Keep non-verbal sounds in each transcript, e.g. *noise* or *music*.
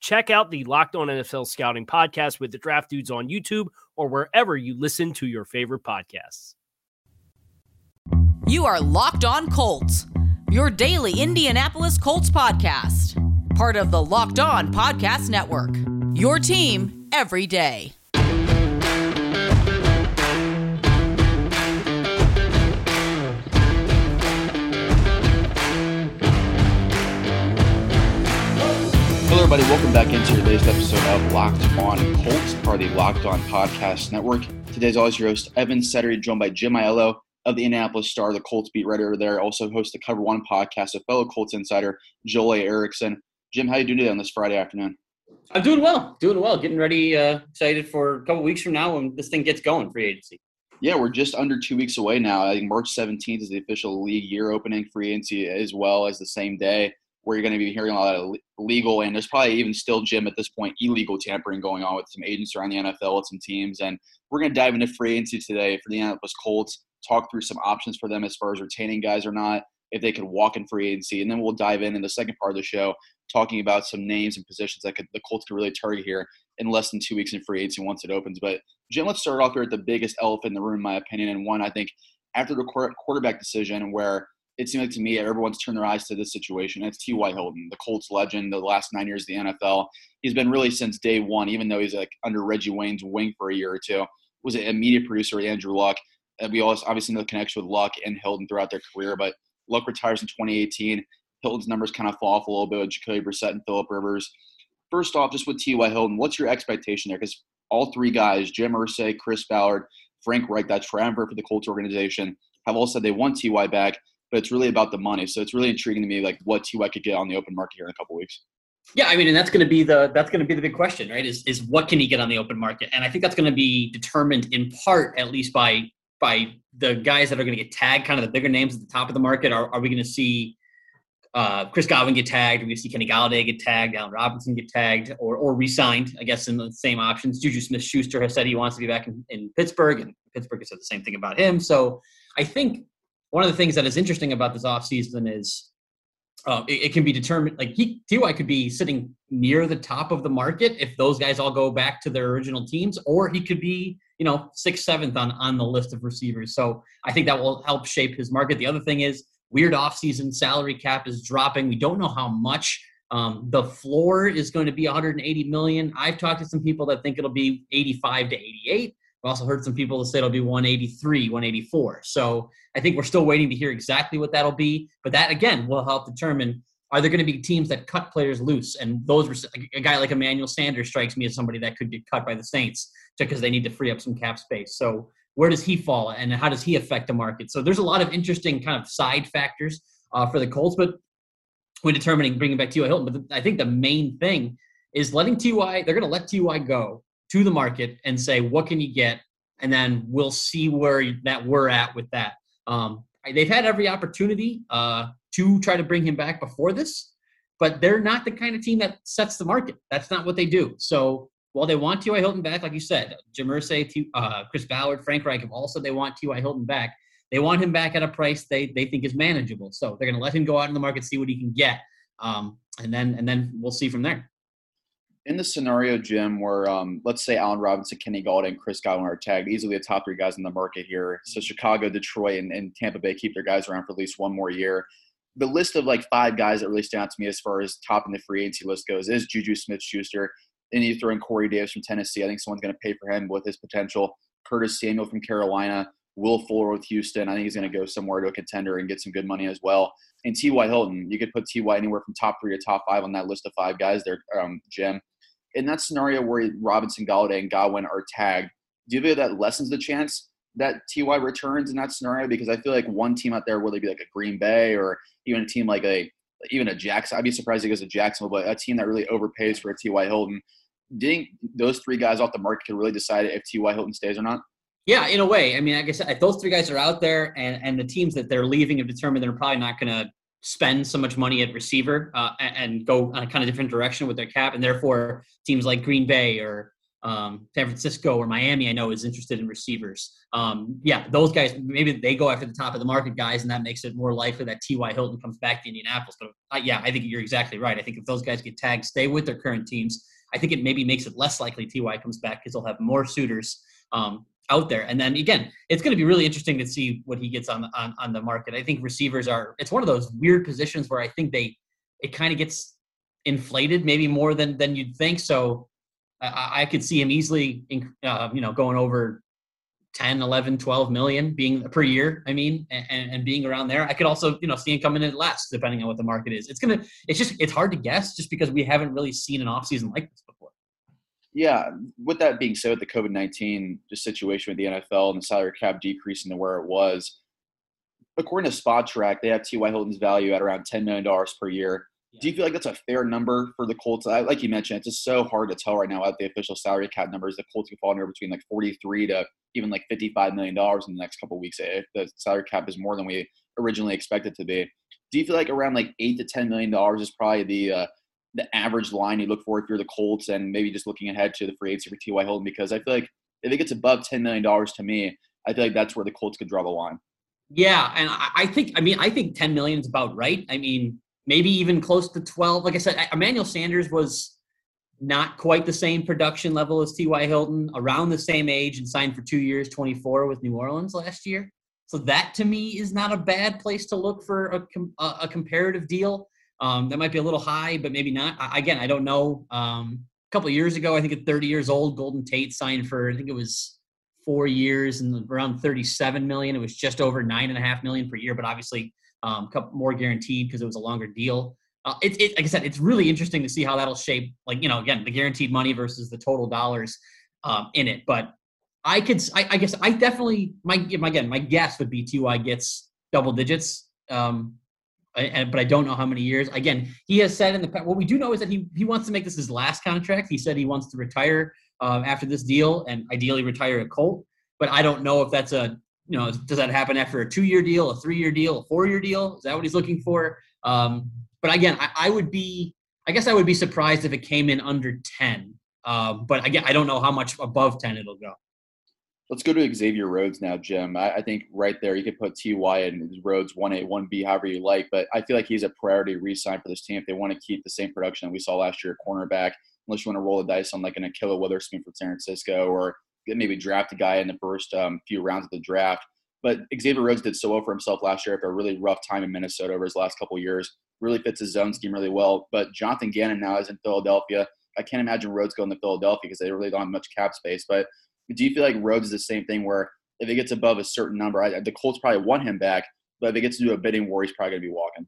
Check out the Locked On NFL Scouting podcast with the draft dudes on YouTube or wherever you listen to your favorite podcasts. You are Locked On Colts, your daily Indianapolis Colts podcast, part of the Locked On Podcast Network. Your team every day. Hello, everybody. Welcome back into your latest episode of Locked On Colts, part of the Locked On Podcast Network. Today's always your host, Evan Sidery, joined by Jim Ayello of the Indianapolis Star, the Colts beat writer over there. Also host the Cover One podcast with fellow Colts insider Joel A. Erickson. Jim, how you doing today on this Friday afternoon? I'm doing well, doing well. Getting ready, uh, excited for a couple weeks from now when this thing gets going, free agency. Yeah, we're just under two weeks away now. I think March 17th is the official league year opening free agency as well as the same day where you're going to be hearing a lot of legal and there's probably even still, Jim, at this point, illegal tampering going on with some agents around the NFL with some teams. And we're going to dive into free agency today for the Indianapolis Colts, talk through some options for them as far as retaining guys or not, if they could walk in free agency. And then we'll dive in in the second part of the show, talking about some names and positions that could, the Colts could really target here in less than two weeks in free agency once it opens. But Jim, let's start off here at the biggest elephant in the room, in my opinion, and one I think after the quarterback decision where – it seems like to me everyone's turned their eyes to this situation. It's T.Y. Hilton, the Colts legend, the last nine years of the NFL. He's been really since day one, even though he's like under Reggie Wayne's wing for a year or two. Was a media producer Andrew Luck. We also obviously know the connection with Luck and Hilton throughout their career, but Luck retires in 2018. Hilton's numbers kind of fall off a little bit with Jacoby Brissett and Philip Rivers. First off, just with T.Y. Hilton, what's your expectation there? Because all three guys, Jim Irsay, Chris Ballard, Frank Reich, that triumvirate for the Colts organization, have all said they want T.Y. back but it's really about the money. So it's really intriguing to me, like what Ty could get on the open market here in a couple weeks. Yeah, I mean, and that's going to be the that's going to be the big question, right? Is is what can he get on the open market? And I think that's going to be determined in part, at least by by the guys that are going to get tagged, kind of the bigger names at the top of the market. Are are we going to see uh, Chris Godwin get tagged? Are we going to see Kenny Golladay get tagged? Allen Robinson get tagged or or re-signed? I guess in the same options. Juju Smith-Schuster has said he wants to be back in, in Pittsburgh, and Pittsburgh has said the same thing about him. So I think one of the things that is interesting about this offseason is uh, it, it, can be determined like he Ty could be sitting near the top of the market if those guys all go back to their original teams, or he could be you know sixth, seventh on on the list of receivers. So I think that will help shape his market. The other thing is weird offseason salary cap is dropping. We don't know how much. Um, the floor is going to be 180 million. I've talked to some people that think it'll be 85 to 88. I've also heard some people say it'll be 183, 184. So I think we're still waiting to hear exactly what that'll be. But that again will help determine are there going to be teams that cut players loose? And those were a guy like Emmanuel Sanders strikes me as somebody that could get cut by the Saints because they need to free up some cap space. So where does he fall and how does he affect the market? So there's a lot of interesting kind of side factors uh, for the Colts, but when determining bringing back T.Y. Hilton. But I think the main thing is letting T.Y. They're going to let T.Y. go to the market and say, what can you get? And then we'll see where that we're at with that. Um, they've had every opportunity uh, to try to bring him back before this, but they're not the kind of team that sets the market. That's not what they do. So while they want T.Y. Hilton back, like you said, Jim Irsay, uh, Chris Ballard, Frank Reich have said they want T.Y. Hilton back. They want him back at a price they, they think is manageable. So they're going to let him go out in the market, see what he can get, um, and then and then we'll see from there in the scenario, Jim, where um, let's say Allen Robinson, Kenny Golladay, and Chris Godwin are tagged, easily the top three guys in the market here. So Chicago, Detroit, and, and, Tampa Bay keep their guys around for at least one more year. The list of like five guys that really stand out to me as far as top in the free agency list goes is Juju Smith-Schuster. Then you throw in Corey Davis from Tennessee. I think someone's going to pay for him with his potential. Curtis Samuel from Carolina. Will Fuller with Houston. I think he's going to go somewhere to a contender and get some good money as well. And T.Y. Hilton, you could put T.Y. anywhere from top three to top five on that list of five guys there, um, Jim. In that scenario where Robinson, Golladay, and Godwin are tagged, do you feel that lessens the chance that Ty returns in that scenario? Because I feel like one team out there, whether it be like a Green Bay or even a team like a even a Jackson, I'd be surprised if it goes to Jacksonville, but a team that really overpays for a Ty Hilton. Do you think those three guys off the market could really decide if Ty Hilton stays or not? Yeah, in a way. I mean, like I guess those three guys are out there, and and the teams that they're leaving have determined they're probably not going to spend so much money at receiver uh, and, go on a kind of different direction with their cap, and therefore teams like Green Bay or um, San Francisco or Miami, I know is interested in receivers. Um, yeah, those guys maybe they go after the top of the market guys, and that makes it more likely that T.Y. Hilton comes back to Indianapolis. But uh, yeah, I think you're exactly right. I think if those guys get tagged, stay with their current teams. I think it maybe makes it less likely Ty comes back because they'll have more suitors um, out there. And then again, it's going to be really interesting to see what he gets on the on, on the market. I think receivers are it's one of those weird positions where I think they it kind of gets inflated maybe more than than you'd think. So I, I could see him easily, uh, you know, going over 10, 11, 12 million being per year. I mean, and, and being around there. I could also, you know, see him coming in less depending on what the market is. It's gonna, it's just, it's hard to guess just because we haven't really seen an offseason like this. Yeah. With that being said, with the COVID 19 just situation with the NFL and the salary cap decreasing to where it was, according to Spotrac, they have T.Y. Hilton's value at around $10 million per year. Do you feel like that's a fair number for the Colts? I, like you mentioned, it's just so hard to tell right now at the official salary cap numbers. The Colts could fall anywhere between like 43 to even like 55 million dollars in the next couple weeks if the salary cap is more than we originally expected to be. Do you feel like around like eight to 10 million dollars is probably the uh, the average line you look for if you're the Colts and maybe just looking ahead to the free agency for T.Y. Hilton? Because I feel like if it gets above 10 million dollars to me, I feel like that's where the Colts could draw the line. Yeah, and I think I mean I think 10 million is about right. I mean maybe even close to 12. Like I said, Emmanuel Sanders was not quite the same production level as T.Y. Hilton, around the same age, and signed for two years, 24 with New Orleans last year. So that to me is not a bad place to look for a, a comparative deal. Um, that might be a little high, but maybe not. I, again, I don't know. Um, a couple years ago, I think at 30 years old, Golden Tate signed for I think it was four years and around 37 million. It was just over nine and a half million per year, but obviously um, couple more guaranteed because it was a longer deal. Uh, it, it, like I said, it's really interesting to see how that'll shape, like, you know, again, the guaranteed money versus the total dollars um, in it. But I could, I, I, guess I definitely, my, again, my guess would be Ty gets double digits. Um, but I don't know how many years. Again, he has said in the past, what we do know is that he, he wants to make this his last contract. He said he wants to retire uh, after this deal and ideally retire a Colt. But I don't know if that's a you know, does that happen after a two-year deal, a three-year deal, a four-year deal? Is that what he's looking for? Um, but again, I, I, would be, I guess I would be surprised if it came in under 10. Uh, but again, I don't know how much above 10 it'll go. Let's go to Xavier Rhodes now, Jim. I, I think right there you could put Ty and Rhodes 1A, 1B, however you like, but I feel like he's a priority re-sign for this team if they want to keep the same production that we saw last year at cornerback, unless you want to roll the dice on like an Ahkello Witherspoon from San Francisco or maybe draft a guy in the first um, few rounds of the draft. But Xavier Rhodes did so well for himself last year after a really rough time in Minnesota over his last couple years. Really fits his zone scheme really well. But Jonathan Gannon now is in Philadelphia. I can't imagine Rhodes going to Philadelphia because they really don't have much cap space. But do you feel like Rhodes is the same thing where if it gets above a certain number, I, the Colts probably want him back, but if it gets to do a bidding war, he's probably going to be walking.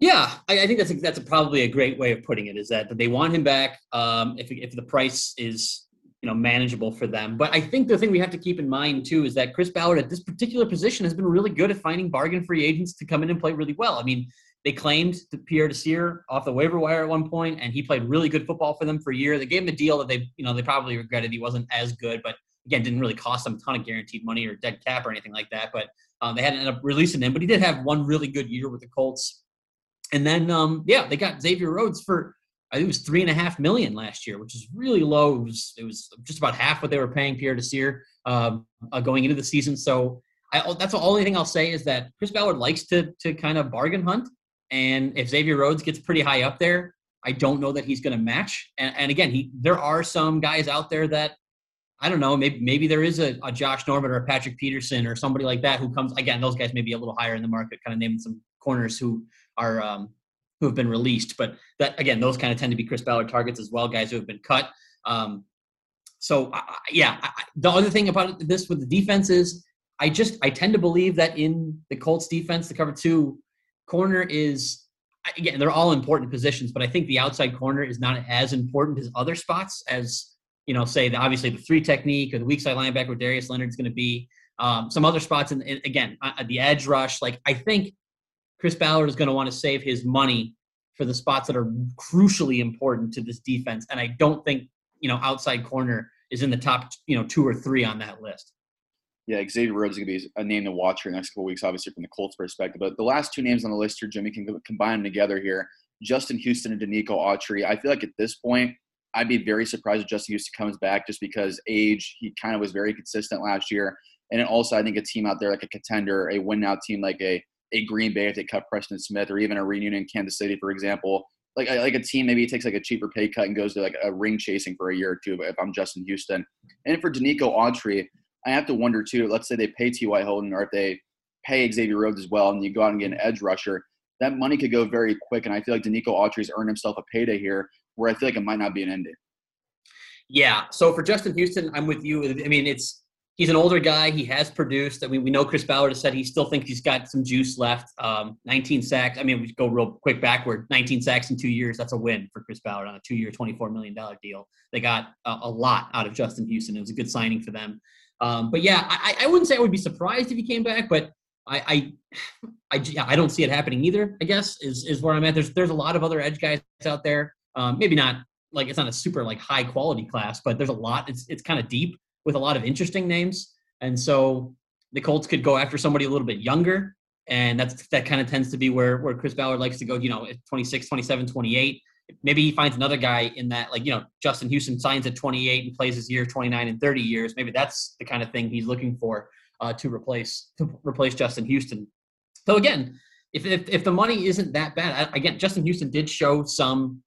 Yeah, I, I, think that's a, that's a probably a great way of putting it. Is that, they want him back um, if if the price is you know manageable for them. But I think the thing we have to keep in mind too is that Chris Ballard at this particular position has been really good at finding bargain free agents to come in and play really well. I mean, they claimed Pierre Desir off the waiver wire at one point, and he played really good football for them for a year. They gave him a deal that they you know they probably regretted he wasn't as good, but again didn't really cost them a ton of guaranteed money or dead cap or anything like that. But um, they hadn't ended up releasing him, but he did have one really good year with the Colts. And then, um, yeah, they got Xavier Rhodes for I think it was three and a half million last year, which is really low. It was it was just about half what they were paying Pierre Desir um, uh, going into the season. So I, that's the only thing I'll say is that Chris Ballard likes to to kind of bargain hunt, and if Xavier Rhodes gets pretty high up there, I don't know that he's going to match. And, and again, he there are some guys out there that I don't know. Maybe maybe there is a, a, Josh Norman or a Patrick Peterson or somebody like that who comes again. Those guys may be a little higher in the market. Kind of naming some corners who are um, who have been released. But that again, those kind of tend to be Chris Ballard targets as well, guys who have been cut. Um, so yeah, I, the other thing about this with the defense is I just I tend to believe that in the Colts defense, the cover two corner is again they're all important positions, but I think the outside corner is not as important as other spots as you know say obviously the three technique or the weak side linebacker where Darius Leonard's going to be. Um, some other spots, and again uh, the edge rush. Like I think Chris Ballard is going to want to save his money for the spots that are crucially important to this defense, and I don't think you know outside corner is in the top you know two or three on that list. Yeah, Xavier Rhodes is going to be a name to watch for the next couple weeks, obviously from the Colts perspective. But the last two names on the list here, Jimmy, can combine them together here. Justin Houston and Denico Autry. I feel like at this point, I'd be very surprised if Justin Houston comes back just because age, he kind of was very consistent last year. And also, I think a team out there like a contender, a win now team like a, a Green Bay if they cut Preston Smith, or even a reunion in Kansas City, for example. Like, like a team maybe takes like a cheaper pay cut and goes to like a ring chasing for a year or two. If I'm Justin Houston, and for Denico Autry, I have to wonder too. Let's say they pay T.Y. Hilton, or if they pay Xavier Rhodes as well, and you go out and get an edge rusher, that money could go very quick. And I feel like Denico Autry's earned himself a payday here, where I feel like it might not be an ending. Yeah. So for Justin Houston, I'm with you. I mean, it's he's an older guy. He has produced. I mean, we know Chris Ballard has said he still thinks he's got some juice left. Um, 19 sacks. I mean, we go real quick backward. 19 sacks in two years. That's a win for Chris Ballard on a two-year, 24 million dollar deal. They got a, a, lot out of Justin Houston. It was a good signing for them. Um, but yeah, I, I wouldn't say I would be surprised if he came back, but I, I, *sighs* I, I, don't see it happening either. I guess is is where I'm at. There's there's a lot of other edge guys out there. Um, maybe not like it's not a super like high quality class, but there's a lot. It's it's kind of deep with a lot of interesting names, and so the Colts could go after somebody a little bit younger, and that's that kind of tends to be where where Chris Ballard likes to go. You know, 26, 27, 28 maybe he finds another guy in that, like, you know, Justin Houston signs at 28 and plays his year 29 and 30 years. Maybe that's the kind of thing he's looking for uh, to replace to replace Justin Houston. So again, if, if, if the money isn't that bad, again, Justin Houston did show some.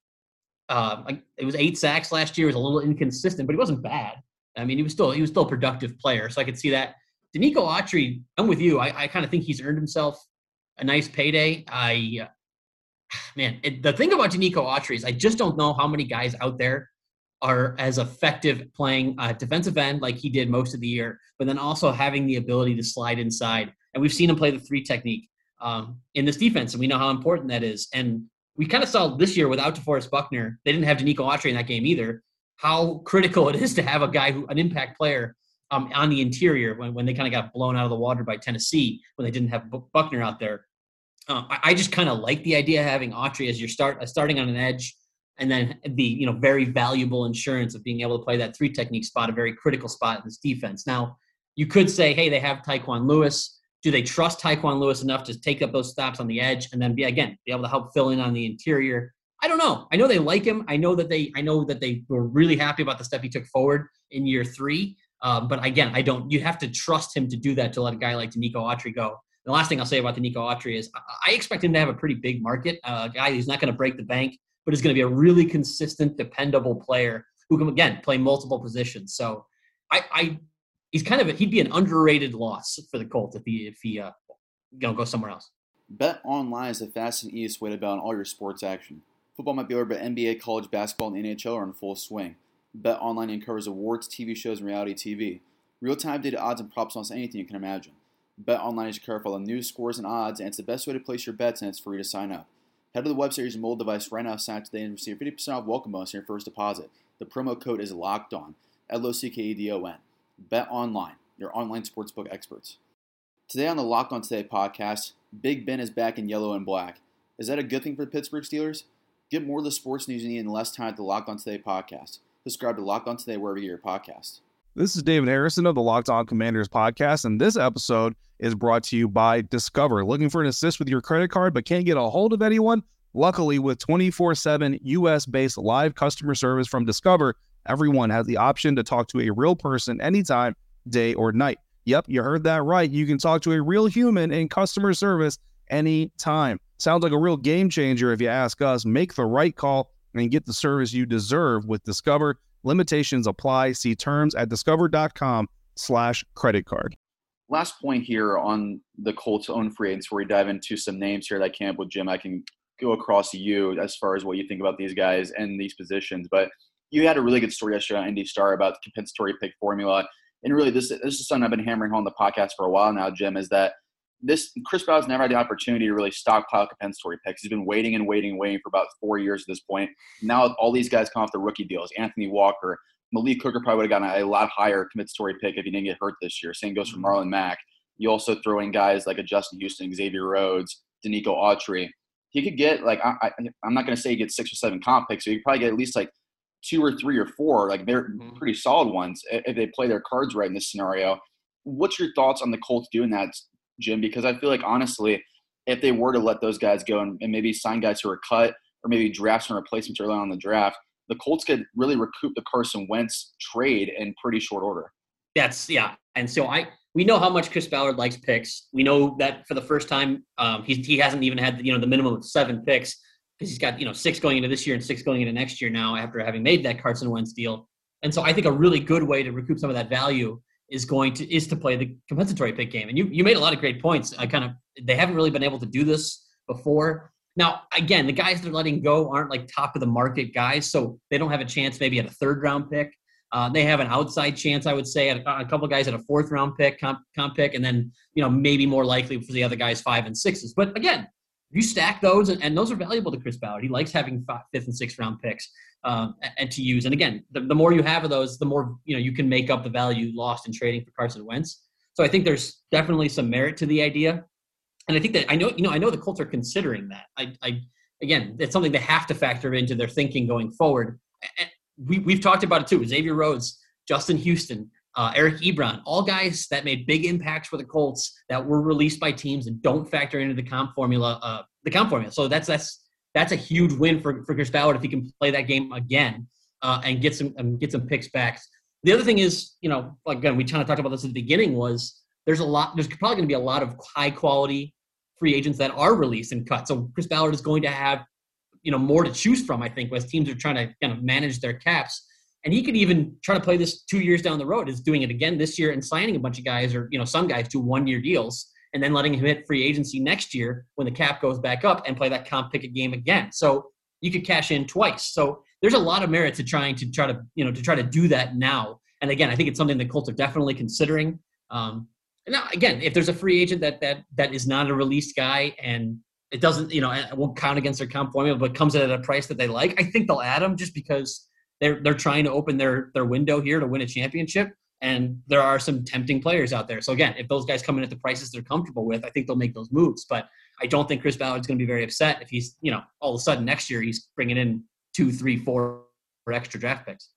Uh, like it was eight sacks last year. It was a little inconsistent, but he wasn't bad. I mean, he was still he was still a productive player, so I could see that. Denico Autry, I'm with you. I, I kind of think he's earned himself a nice payday. I *sighs* man, it, the thing about Denico Autry is I just don't know how many guys out there are as effective playing defensive end like he did most of the year, but then also having the ability to slide inside. And we've seen him play the three technique um, in this defense, and we know how important that is. And we kind of saw this year without DeForest Buckner, they didn't have Denico Autry in that game either. How critical it is to have a guy who an impact player um, on the interior when, when they kind of got blown out of the water by Tennessee when they didn't have Buckner out there. Uh, I, I, just kind of like the idea of having Autry as your start, uh, starting on an edge, and then the you know very valuable insurance of being able to play that three technique spot, a very critical spot in this defense. Now, you could say, hey, they have Tyquan Lewis. Do they trust Tyquan Lewis enough to take up those stops on the edge and then be again be able to help fill in on the interior? I don't know. I know they like him. I know that they. I know that they were really happy about the step he took forward in year three. Um, but again, I don't. You have to trust him to do that to let a guy like Denico Autry go the last thing I'll say about Denico Autry is I expect him to have a pretty big market. Uh, a guy who's not going to break the bank, but is going to be a really consistent, dependable player who can again play multiple positions. So I, I he's kind of a, he'd be an underrated loss for the Colts if he if he uh, you know goes somewhere else. Bet online is the fast and easiest way to bet on all your sports action. Football might be over, but NBA, college basketball, and NHL are in full swing. Bet online uncovers awards, TV shows, and reality TV. Real time data odds and props on anything you can imagine. Bet online is careful on news, scores, and odds, and it's the best way to place your bets, and it's free to sign up. Head to the website using mobile device right now, sign up today, and receive 50% off welcome bonus on your first deposit. The promo code is locked on. L O C K E D O N. Bet online, your online sportsbook experts. Today on the Locked On Today podcast, Big Ben is back in yellow and black. Is that a good thing for the Pittsburgh Steelers? Get more of the sports news you need in less time at the Locked On Today podcast. Subscribe to Locked On Today wherever you get your podcast. This is David Harrison of the Locked On Commanders podcast, and this episode is brought to you by Discover. Looking for an assist with your credit card but can't get a hold of anyone? Luckily, with 24 7 US based live customer service from Discover, everyone has the option to talk to a real person anytime, day or night. Yep, you heard that right. You can talk to a real human in customer service anytime. Sounds like a real game changer if you ask us. Make the right call and get the service you deserve with Discover. Limitations apply. See terms at discover.com slash credit card last point here on the Colts' own free agents, where we dive into some names here that came up with Jim. I can go across you as far as what you think about these guys and these positions. But you had a really good story yesterday on Indy Star about the compensatory pick formula. and really this this is something I've been hammering home on the podcast for a while now, Jim, is that this Chris Ballard's never had the opportunity to really stockpile compensatory picks. He's been waiting and waiting and waiting for about four years at this point. Now all these guys come off the rookie deals. Anthony Walker, Malik Hooker probably would have gotten a lot higher compensatory pick if he didn't get hurt this year. Same goes for mm-hmm. Marlon Mack. You also throw in guys like a Justin Houston, Xavier Rhodes, Denico Autry. He could get like I, I, am not going to say he gets six or seven comp picks, so he could probably get at least like two or three or four. Like they're mm-hmm. pretty solid ones if they play their cards right in this scenario. What's your thoughts on the Colts doing that, Jim? Because I feel like honestly, if they were to let those guys go and, and maybe sign guys who are cut or maybe draft some replacements early on in the draft, the Colts could really recoup the Carson Wentz trade in pretty short order. That's yeah, and so I we know how much Chris Ballard likes picks. We know that for the first time, um, he's, he hasn't even had you know the minimum of seven picks because he's got you know six going into this year and six going into next year now after having made that Carson Wentz deal. And so I think a really good way to recoup some of that value is going to is to play the compensatory pick game. And you you made a lot of great points. I kind of they haven't really been able to do this before. Now, again, the guys they're letting go aren't like top of the market guys, so they don't have a chance maybe at a third round pick. Uh, they have an outside chance, I would say, a, a couple guys at a fourth round pick, comp, comp, pick, and then you know maybe more likely for the other guys five and sixes. But again, you stack those, and, and those are valuable to Chris Ballard. He likes having five, fifth and sixth round picks um, and to use. And again, the, the more you have of those, the more you know you can make up the value lost in trading for Carson Wentz. So I think there's definitely some merit to the idea, and I think that I know you know I know the Colts are considering that. I, I again, it's something they have to factor into their thinking going forward. And we, we've talked about it too. Xavier Rhodes, Justin Houston, uh, Eric Ebron, all guys that made big impacts for the Colts that were released by teams and don't factor into the comp formula. Uh, the comp formula. So that's that's that's a huge win for, for Chris Ballard if he can play that game again uh, and get some um, get some picks back. The other thing is, you know, again, we kind of talked about this at the beginning. Was there's a lot. There's probably going to be a lot of high quality free agents that are released and cut. So Chris Ballard is going to have you know more to choose from. I think as teams are trying to kind of manage their caps, and he could even try to play this two years down the road. Is doing it again this year and signing a bunch of guys or you know some guys to one year deals and then letting him hit free agency next year when the cap goes back up and play that comp pick a game again. So you could cash in twice. So there's a lot of merit to trying to try to you know to try to do that now. And again, I think it's something the Colts are definitely considering. Um, and now, again, if there's a free agent that that that is not a released guy and it doesn't, you know, it won't count against their comp formula, but comes in at a price that they like. I think they'll add him just because they're they're trying to open their their window here to win a championship. And there are some tempting players out there. So again, if those guys come in at the prices they're comfortable with, I think they'll make those moves. But I don't think Chris Ballard's going to be very upset if he's, you know, all of a sudden next year he's bringing in two, three, four extra draft picks.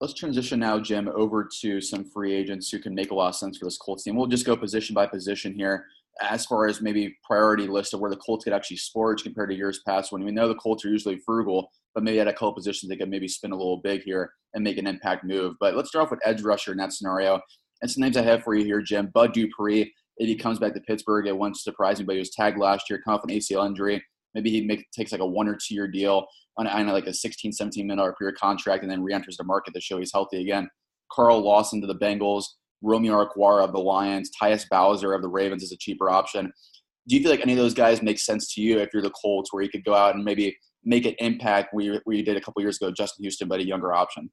Let's transition now, Jim, over to some free agents who can make a lot of sense for this Colts team. We'll just go position by position here as far as maybe priority list of where the Colts could actually splurge compared to years past when we know the Colts are usually frugal, but maybe at a couple positions they could maybe spin a little big here and make an impact move. But let's start off with edge rusher in that scenario. And some names I have for you here, Jim. Bud Dupree, if he comes back to Pittsburgh, it won't surprise me, but he was tagged last year, coming off an ACL injury. Maybe he make, takes like a one or two year deal on, on like a 16, 17 million dollar contract and then re-enters the market to show he's healthy again. Carl Lawson to the Bengals. Romeo Okwara of the Lions, Tyus Bowser of the Ravens is a cheaper option. Do you feel like any of those guys make sense to you if you're the Colts, where you could go out and maybe make an impact where you, where you did a couple years ago, Justin Houston, but a younger option?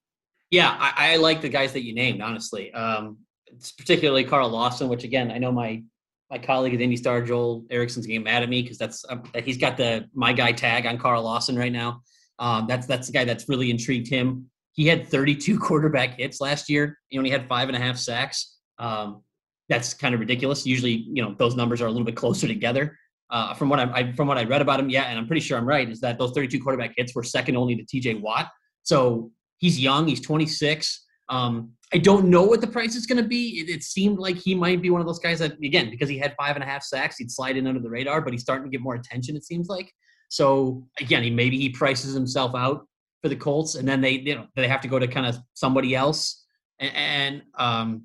Yeah, I, I like the guys that you named, honestly. Um, it's particularly Carl Lawson, which again, I know my my colleague at Indy Star, Joel Erickson's getting mad at me because that's um, he's got the my guy tag on Carl Lawson right now. Um, that's that's the guy that's really intrigued him. He had 32 *laughs* quarterback hits last year. He only had five and a half sacks. Um, that's kind of ridiculous. Usually, you know, those numbers are a little bit closer together. Uh, from what I, I, from what I read about him, yeah, and I'm pretty sure I'm right, is that those 32 quarterback hits were second only to T.J. Watt. So he's young. He's 26. Um, I don't know what the price is going to be. It, it, seemed like he might be one of those guys that, again, because he had five and a half sacks, he'd slide in under the radar, but he's starting to get more attention. It seems like. So again, he maybe he prices himself out for the Colts, and then they you know they have to go to kind of somebody else. And, and um,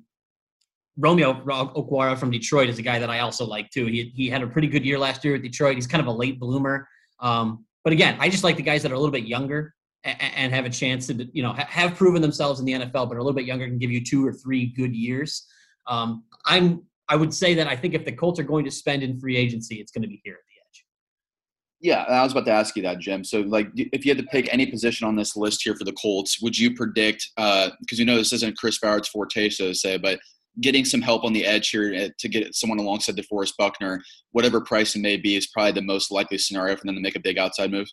Romeo Okwara from Detroit is a guy that I also like too. He he had a pretty good year last year at Detroit. He's kind of a late bloomer. Um, but again, I just like the guys that are a little bit younger and, and have a chance to you know have proven themselves in the NFL, but are a little bit younger can give you two or three good years. Um, I'm I would say that I think if the Colts are going to spend in free agency, it's going to be here. Yeah, I was about to ask you that, Jim. So, like, if you had to pick any position on this list here for the Colts, would you predict? Because uh, you know this isn't Chris Ballard's forte, so to say, but getting some help on the edge here eh, to get someone alongside DeForest Buckner, whatever price it may be, is probably the most likely scenario for them to make a big outside move.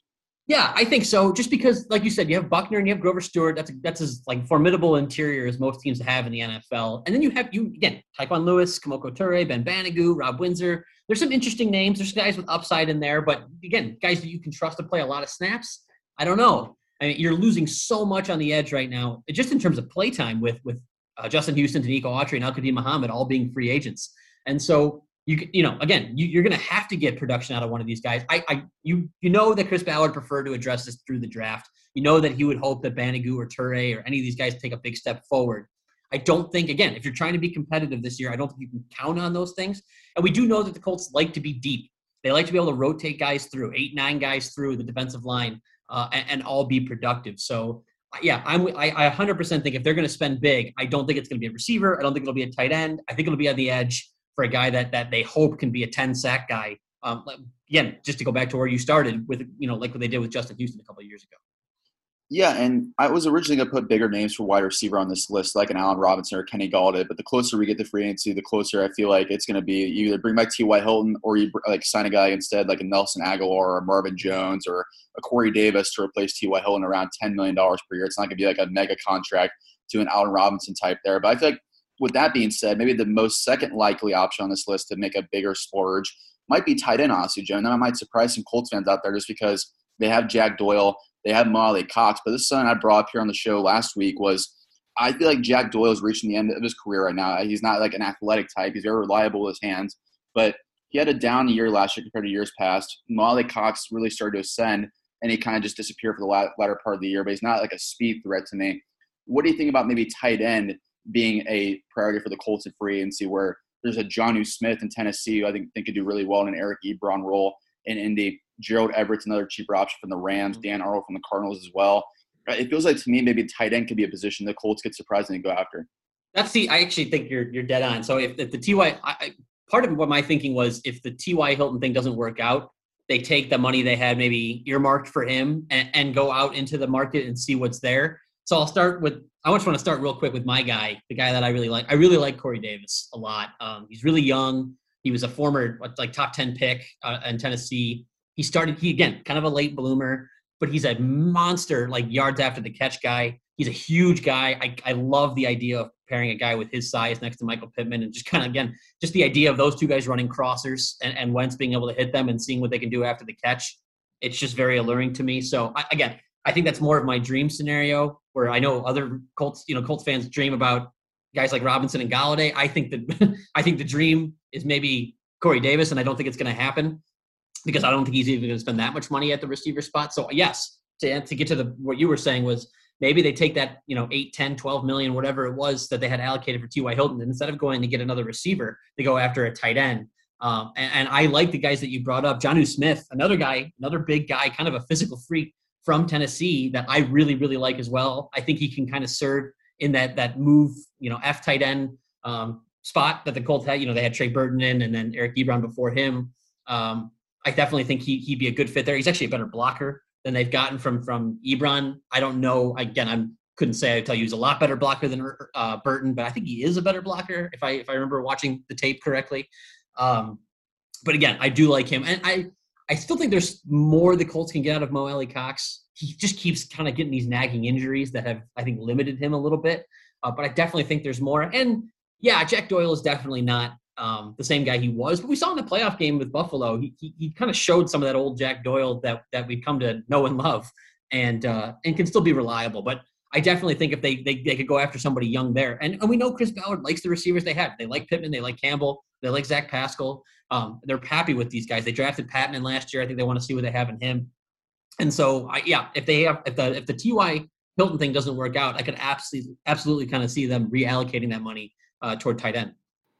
Yeah, I think so. Just because, like you said, you have Buckner and you have Grover Stewart. That's that's as like formidable interior as most teams have in the NFL. And then you have you again, Tyquan Lewis, Kemoko Turay, Ben Banogu, Rob Windsor. There's some interesting names. There's guys with upside in there, but again, guys that you can trust to play a lot of snaps. I don't know. I mean, you're losing so much on the edge right now, just in terms of play time with with uh, Justin Houston, Denico Autry, and Al-Quadin Muhammad all being free agents. And so you you know again you, are going to have to get production out of one of these guys. I, I you you know that Chris Ballard preferred to address this through the draft. You know that he would hope that Banogu or Turay or any of these guys take a big step forward. I don't think again if you're trying to be competitive this year, I don't think you can count on those things. And we do know that the Colts like to be deep. They like to be able to rotate guys through eight nine guys through the defensive line uh, and, and all be productive. So yeah, I'm I, I 100% think if they're going to spend big, I don't think it's going to be a receiver. I don't think it'll be a tight end. I think it'll be on the edge for a guy that that they hope can be a 10 sack guy. Um, again, just to go back to where you started with, you know, like what they did with Justin Houston a couple years ago. Yeah, and I was originally going to put bigger names for wide receiver on this list, like an Allen Robinson or Kenny Golladay. But the closer we get to free agency, the closer I feel like it's going to be. You either bring back T.Y. Hilton or you like sign a guy instead, like a Nelson Agholor or Marvin Jones or a Corey Davis to replace T.Y. Hilton around $10 million per year. It's not going to be like a mega contract to an Allen Robinson type there. But I feel like with that being said, maybe the most second likely option on this list to make a bigger splurge might be tight end, honestly, Joe. And that might surprise some Colts fans out there just because they have Jack Doyle, they have Mo Alie-Cox. But this something I brought up here on the show last week was I feel like Jack Doyle is reaching the end of his career right now. He's not like an athletic type. He's very reliable with his hands. But he had a down year last year compared to years past. Mo Alie-Cox really started to ascend, and he kind of just disappeared for the latter part of the year. But he's not like a speed threat to me. What do you think about maybe tight end being a priority for the Colts at free agency, where there's a Jonnu Smith in Tennessee, who I think, think could do really well in an Eric Ebron role in Indy. Gerald Everett's another cheaper option from the Rams. Mm-hmm. Dan Arnold from the Cardinals as well. It feels like to me maybe tight end could be a position the Colts could surprisingly go after. That's the. I actually think you're you're dead on. So if, if the Ty, I, part of what my thinking was, if the Ty Hilton thing doesn't work out, they take the money they had maybe earmarked for him and, and go out into the market and see what's there. So I'll start with. I just want to start real quick with my guy, the guy that I really like. I really like Corey Davis a lot. Um, he's really young. He was a former like top ten pick uh, in Tennessee. He started. He again kind of a late bloomer, but he's a monster like yards after the catch guy. He's a huge guy. I, I love the idea of pairing a guy with his size next to Michael Pittman and just kind of again just the idea of those two guys running crossers and, and Wentz being able to hit them and seeing what they can do after the catch. It's just very alluring to me. So I, again, I think that's more of my dream scenario where I know other Colts, you know, Colts fans dream about guys like Robinson and Golladay. I think that *laughs* I think the dream is maybe Corey Davis, and I don't think it's going to happen because I don't think he's even going to spend that much money at the receiver spot. So yes, to to get to the what you were saying was maybe they take that you know 8 10 12 million whatever it was that they had allocated for ty hilton and instead of going to get another receiver they go after a tight end um, and, and, i like the guys that you brought up Jonnu smith another guy another big guy kind of a physical freak from Tennessee that I really, really like as well. I think he can kind of serve in that that move, you know, F tight end um, spot that the Colts had. You know, they had Trey Burton in and then Eric Ebron before him. Um, I definitely think he he'd be a good fit there. He's actually a better blocker than they've gotten from from Ebron. I don't know. Again, I couldn't say I tell you he's a lot better blocker than uh, Burton, but I think he is a better blocker if I if I remember watching the tape correctly. Um, but again, I do like him, and I I still think there's more the Colts can get out of Mo Alie-Cox. He just keeps kind of getting these nagging injuries that have, I think, limited him a little bit. Uh, but I definitely think there's more. And yeah, Jack Doyle is definitely not um, the same guy he was. But we saw in the playoff game with Buffalo, he, he, he kind of showed some of that old Jack Doyle that that we've come to know and love, and uh, and can still be reliable. But I definitely think if they, they they could go after somebody young there, and, and we know Chris Ballard likes the receivers they have. They like Pittman, they like Campbell, they like Zach Pascal. Um, they're happy with these guys. They drafted Patton last year. I think they want to see what they have in him. And so, I, yeah, if they have if the if the Ty Hilton thing doesn't work out, I could absolutely absolutely kind of see them reallocating that money uh, toward tight end.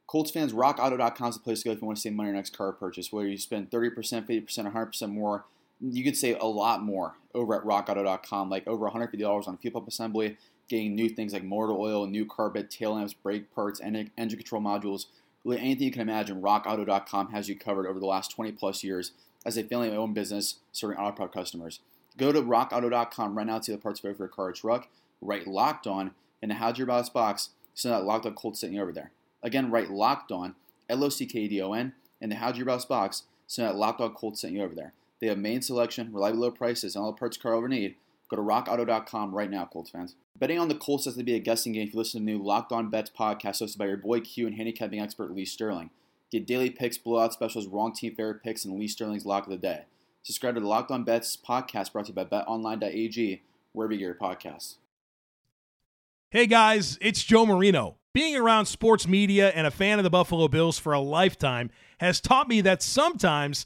Colts fans, RockAuto.com is the place to go if you want to save money on your next car purchase. Whether you spend 30%, 50%, 100% more, you could save a lot more over at RockAuto.com, like over $150 on fuel pump assembly, getting new things like motor oil, new carpet, tail lamps, brake parts, and engine control modules. Really anything you can imagine, RockAuto.com has you covered over the last 20 plus years. as a family owned business serving auto part customers. Go to rockauto.com right now to see the parts for your car or truck. Write locked on in the How'd box so that locked on Colt sitting over there. Again, write locked on, L O C K D O N, in the How'd box so that locked on Colt sitting over there. They have main selection, reliable low prices, and all the parts car over need. Go to rockauto.com right now, Colts fans. Betting on the Colts has to be a guessing game if you listen to the new Locked On Bets podcast hosted by your boy Q and handicapping expert Lee Sterling. Get daily picks, blowout specials, wrong team favorite picks, and Lee Sterling's lock of the day. Subscribe to the Locked On Bets podcast brought to you by betonline.ag, wherever you get your podcasts. Hey guys, it's Joe Marino. Being around sports media and a fan of the Buffalo Bills for a lifetime has taught me that sometimes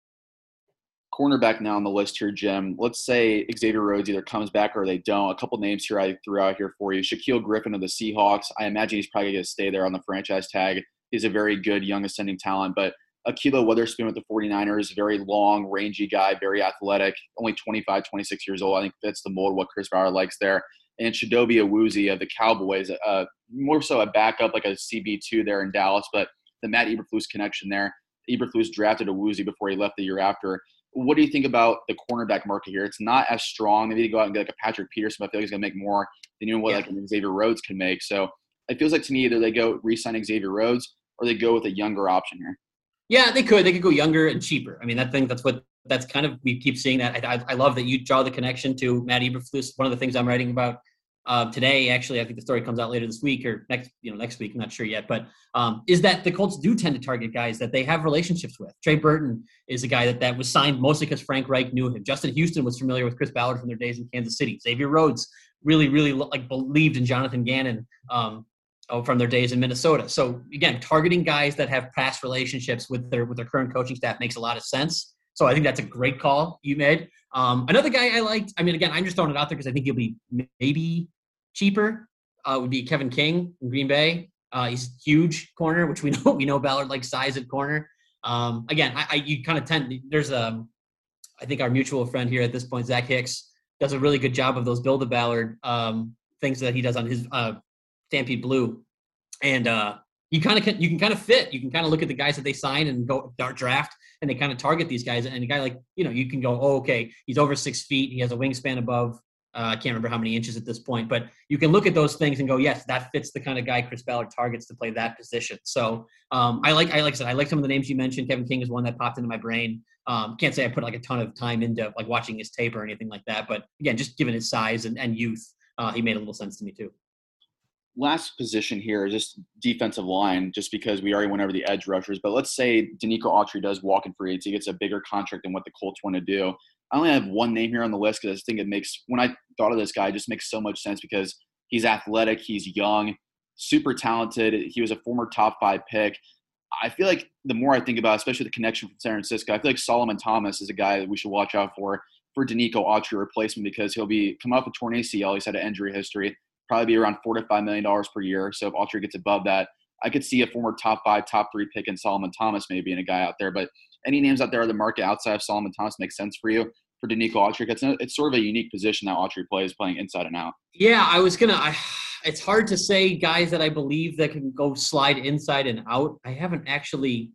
cornerback now on the list here, Jim. Let's say Xavier Rhodes either comes back or they don't. A couple names here I threw out here for you. Shaquill Griffin of the Seahawks. I imagine he's probably going to stay there on the franchise tag. He's a very good young ascending talent, but Ahkello Witherspoon with the 49ers, very long, rangy guy, very athletic, only 25, 26 years old. I think fits the mold what Chris Ballard likes there. And Chidobe Awuzie of the Cowboys, uh, more so a backup like a CB2 there in Dallas, but the Matt Eberflus connection there. Eberflus drafted Awuzie before he left the year after. What do you think about the cornerback market here? It's not as strong. They need to go out and get like a Patrick Peterson, but I feel like he's gonna make more than even what yeah. like Xavier Rhodes can make. So it feels like to me either they go re-sign Xavier Rhodes or they go with a younger option here. Yeah, they could. They could go younger and cheaper. I mean, that thing that's what that's kind of we keep seeing that. I, I, I love that you draw the connection to Matt Eberflus. One of the things I'm writing about uh, today. Actually, I think the story comes out later this week or next, you know, next week. I'm not sure yet, but um, is that the Colts do tend to target guys that they have relationships with. Trey Burton is a guy that that was signed mostly because Frank Reich knew him. Justin Houston was familiar with Chris Ballard from their days in Kansas City. Xavier Rhodes really, really like believed in Jonathan Gannon. Um, oh, from their days in Minnesota. So again, targeting guys that have past relationships with their with their current coaching staff makes a lot of sense. So I think that's a great call you made. Um, another guy I liked. I mean, again, I'm just throwing it out there because I think he'll be maybe cheaper uh, would be Kevin King in Green Bay. Uh, he's huge corner, which we *laughs* know we know Ballard likes size at corner. Um, again, I, I you kind of tend there's a um, think our mutual friend here at this point, Zach Hicks, does a really good job of those build a Ballard um, things that he does on his uh, Stampede Blue, and uh, you kind of can you can kind of fit. You can kind of look at the guys that they sign and go dart draft, and they kind of target these guys. And a guy like you know you can go, oh okay, he's over six feet, he has a wingspan above uh, I can't remember how many inches at this point, but you can look at those things and go, yes, that fits the kind of guy Chris Ballard targets to play that position. So um, I like, I like I said, I like some of the names you mentioned. Kevin King is one that popped into my brain. Um, can't say I put like a ton of time into like watching his tape or anything like that, but again, just given his size and, and youth, uh, he made a little sense to me too. Last position here is just defensive line, just because we already went over the edge rushers. But let's say Denico Autry does walk in free agency, he gets a bigger contract than what the Colts want to do. I only have one name here on the list because I think it makes when I thought of this guy, it just makes so much sense because he's athletic, he's young, super talented. He was a former top five pick. I feel like the more I think about, especially the connection from San Francisco, I feel like Solomon Thomas is a guy that we should watch out for for Denico Autry replacement because he'll be come up with torn ACL. He's had an injury history, probably be around four to five million dollars per year. So if Autry gets above that, I could see a former top five, top three pick in Solomon Thomas maybe and a guy out there. But any names out there in the market outside of Solomon Thomas makes sense for you for Denico Autry. It's, it's sort of a unique position that Autry plays, playing inside and out. Yeah, I was gonna. I, it's hard to say guys that I believe that can go slide inside and out. I haven't actually.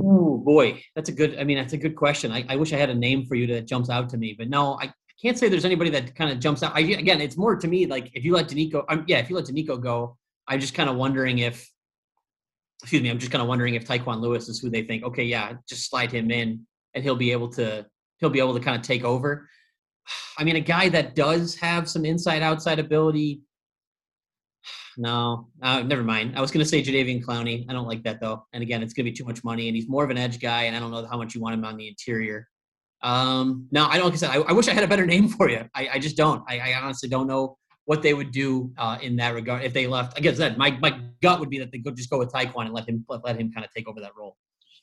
Oh boy, that's a good. I mean, that's a good question. I, I wish I had a name for you that jumps out to me, but no, I can't say there's anybody that kind of jumps out. I, again, it's more to me like if you let Denico, um, yeah, if you let Denico go, I'm just kind of wondering if excuse me, I'm just kind of wondering if Tyquan Lewis is who they think, okay, yeah, just slide him in and he'll be able to he'll be able to kind of take over. I mean, a guy that does have some inside outside ability. No, uh, never mind. I was going to say Jadeveon Clowney. I don't like that though. And again, it's going to be too much money, and he's more of an edge guy, and I don't know how much you want him on the interior. Um, no, I don't. Like I said, I, I, wish I had a better *laughs* name for you. I, I just don't. I, I, honestly don't know what they would do uh, in that regard if they left. I guess that my, my gut would be that they could just go with Tyquan and let him let, him kind of take over that role.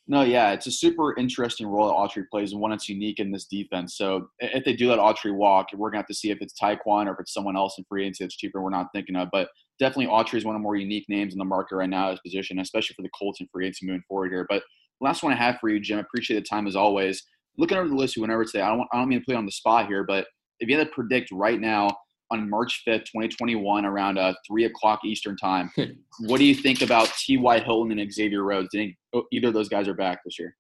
No, yeah, it's a super interesting role that Autry plays and one that's unique in this defense. So if they do let Autry walk, we're gonna have to see if it's Tyquan or if it's someone else in free agency that's cheaper. We're not thinking of, but definitely Autry is one of the more unique names in the market right now as position, especially for the Colts and free agency moving forward here. But last one I have for you, Jim. Appreciate the time as always. Looking over the list, we went over today. I don't, I don't mean to put you on the spot here, but if you had to predict right now on March 5th, 2021, around uh, 3 o'clock Eastern time. *laughs* what do you think about T.Y. Hilton and Xavier Rhodes? Do you think oh, either of those guys are back this year?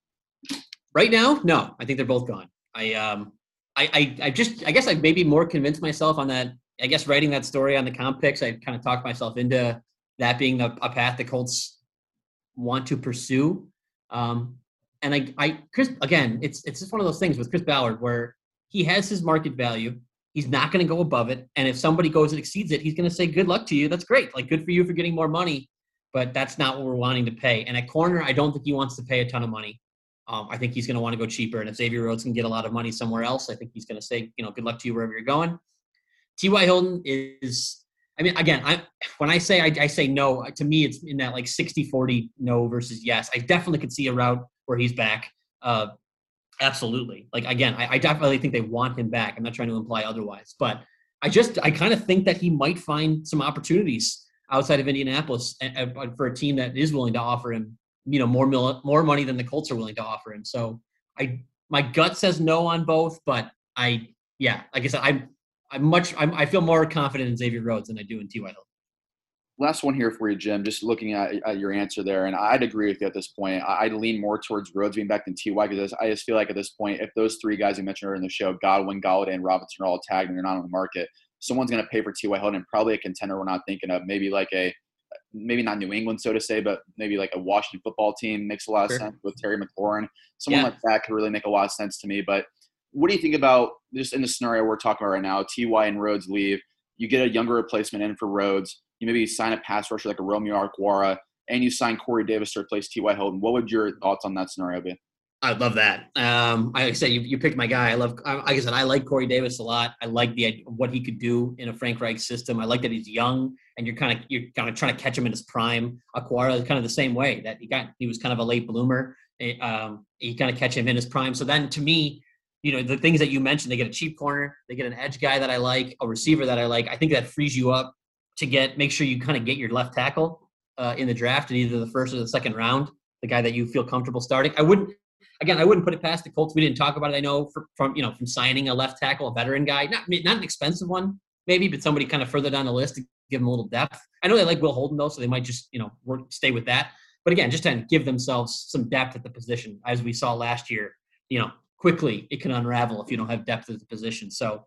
Right now, no. I think they're both gone. I, um, I, I, I just, I guess I maybe more convinced myself on that. I guess writing that story on the comp picks, I kind of talked myself into that being the, a path the Colts want to pursue. Um, and I, I, Chris, again, it's it's just one of those things with Chris Ballard where he has his market value. He's not going to go above it. And if somebody goes and exceeds it, he's going to say, good luck to you. That's great. Like, good for you for getting more money. But that's not what we're wanting to pay. And at corner, I don't think he wants to pay a ton of money. Um, I think he's going to want to go cheaper. And if Xavier Rhodes can get a lot of money somewhere else, I think he's going to say, you know, good luck to you wherever you're going. T.Y. Hilton is, I mean, again, I when I say I, I say no, to me, it's in that like 60 40 no versus yes. I definitely could see a route where he's back. Uh, Absolutely. Like again, I, I, definitely think they want him back. I'm not trying to imply otherwise, but I just I kind of think that he might find some opportunities outside of Indianapolis for a team that is willing to offer him, you know, more more money than the Colts are willing to offer him. So I my gut says no on both, but I yeah, like I said, I'm I'm much I'm, i feel more confident in Xavier Rhodes than I do in T.Y. Hill last one here for you, Jim. Just looking at, at, your answer there, and I'd agree with you at this point. I'd lean more towards Rhodes being back than Ty because I just feel like at this point, if those three guys you mentioned are in the show, Godwin, Golladay, and Robinson are all tagged and they're not on the market, someone's going to pay for T.Y. Hilton, probably a contender we're not thinking of. Maybe like a, maybe not New England, so to say, but maybe like a Washington football team makes a lot of sure. sense with Terry McLaurin. Someone yeah. like that could really make a lot of sense to me. But what do you think about just in the scenario we're talking about right now? Ty and Rhodes leave. You get a younger replacement in for Rhodes you maybe sign a pass rusher like a Romeo Okwara, and you sign Corey Davis to replace T.Y. Hilton. What would your thoughts on that scenario be? I love that. Um, I said, you, you picked my guy. I love, like I said, I like Corey Davis a lot. I like the what he could do in a Frank Reich system. I like that he's young and you're kind of you're kind of trying to catch him in his prime. Okwara is kind of the same way that he got. He was kind of a late bloomer. Eh, um, you kind of catch him in his prime. So then, to me, you know, the things that you mentioned, they get a cheap corner, they get an edge guy that I like, a receiver that I like. I think that frees you up to get make sure you kind of get your left tackle uh, in the draft in either the first or the second round, the guy that you feel comfortable starting. I wouldn't again, I wouldn't put it past the Colts. We didn't talk about it. I know from you know from signing a left tackle, a veteran guy, not not an expensive one maybe, but somebody kind of further down the list to give them a little depth. I know they like Will Holden though, so they might just you know work stay with that. But again, just to give themselves some depth at the position, as we saw last year. You know, quickly it can unravel if you don't have depth at the position. So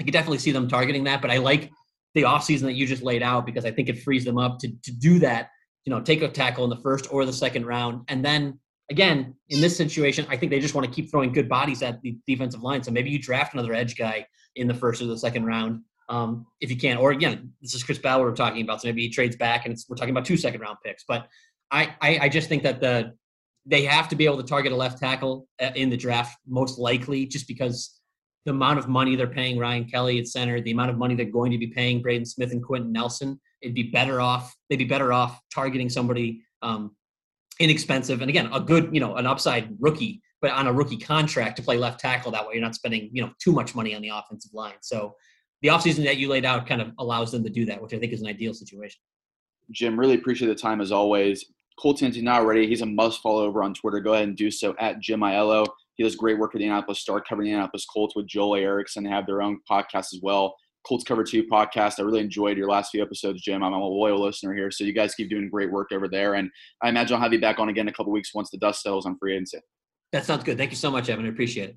I could definitely see them targeting that. But I like the offseason that you just laid out because I think it frees them up to, to do that, you know, take a tackle in the first or the second round. And then again, in this situation, I think they just want to keep throwing good bodies at the defensive line. So maybe you draft another edge guy in the first or the second round um, if you can. Or again, this is Chris Ballard we're talking about. So maybe he trades back and we're talking about two second round picks. But I, I, I just think that the they have to be able to target a left tackle uh, in the draft most likely just because the amount of money they're paying Ryan Kelly at center, the amount of money they're going to be paying Braden Smith and Quenton Nelson, it'd be better off. They'd be better off targeting somebody um, inexpensive and again a good, you know, an upside rookie, but on a rookie contract to play left tackle. That way, you're not spending you know too much money on the offensive line. So the offseason that you laid out kind of allows them to do that, which I think is an ideal situation. Jim, really appreciate the time as always. Colton, if not ready, he's a must follow over on Twitter. Go ahead and do so at Jim Ayello. He does great work at the Indianapolis Star, covering the Indianapolis Colts with Joel Erickson. They have their own podcast as well. Colts Cover 2 podcast. I really enjoyed your last few episodes, Jim. I'm a loyal listener here. So you guys keep doing great work over there. And I imagine I'll have you back on again in a couple weeks once the dust settles on free agency. That sounds good. Thank you so much, Evan. I appreciate it.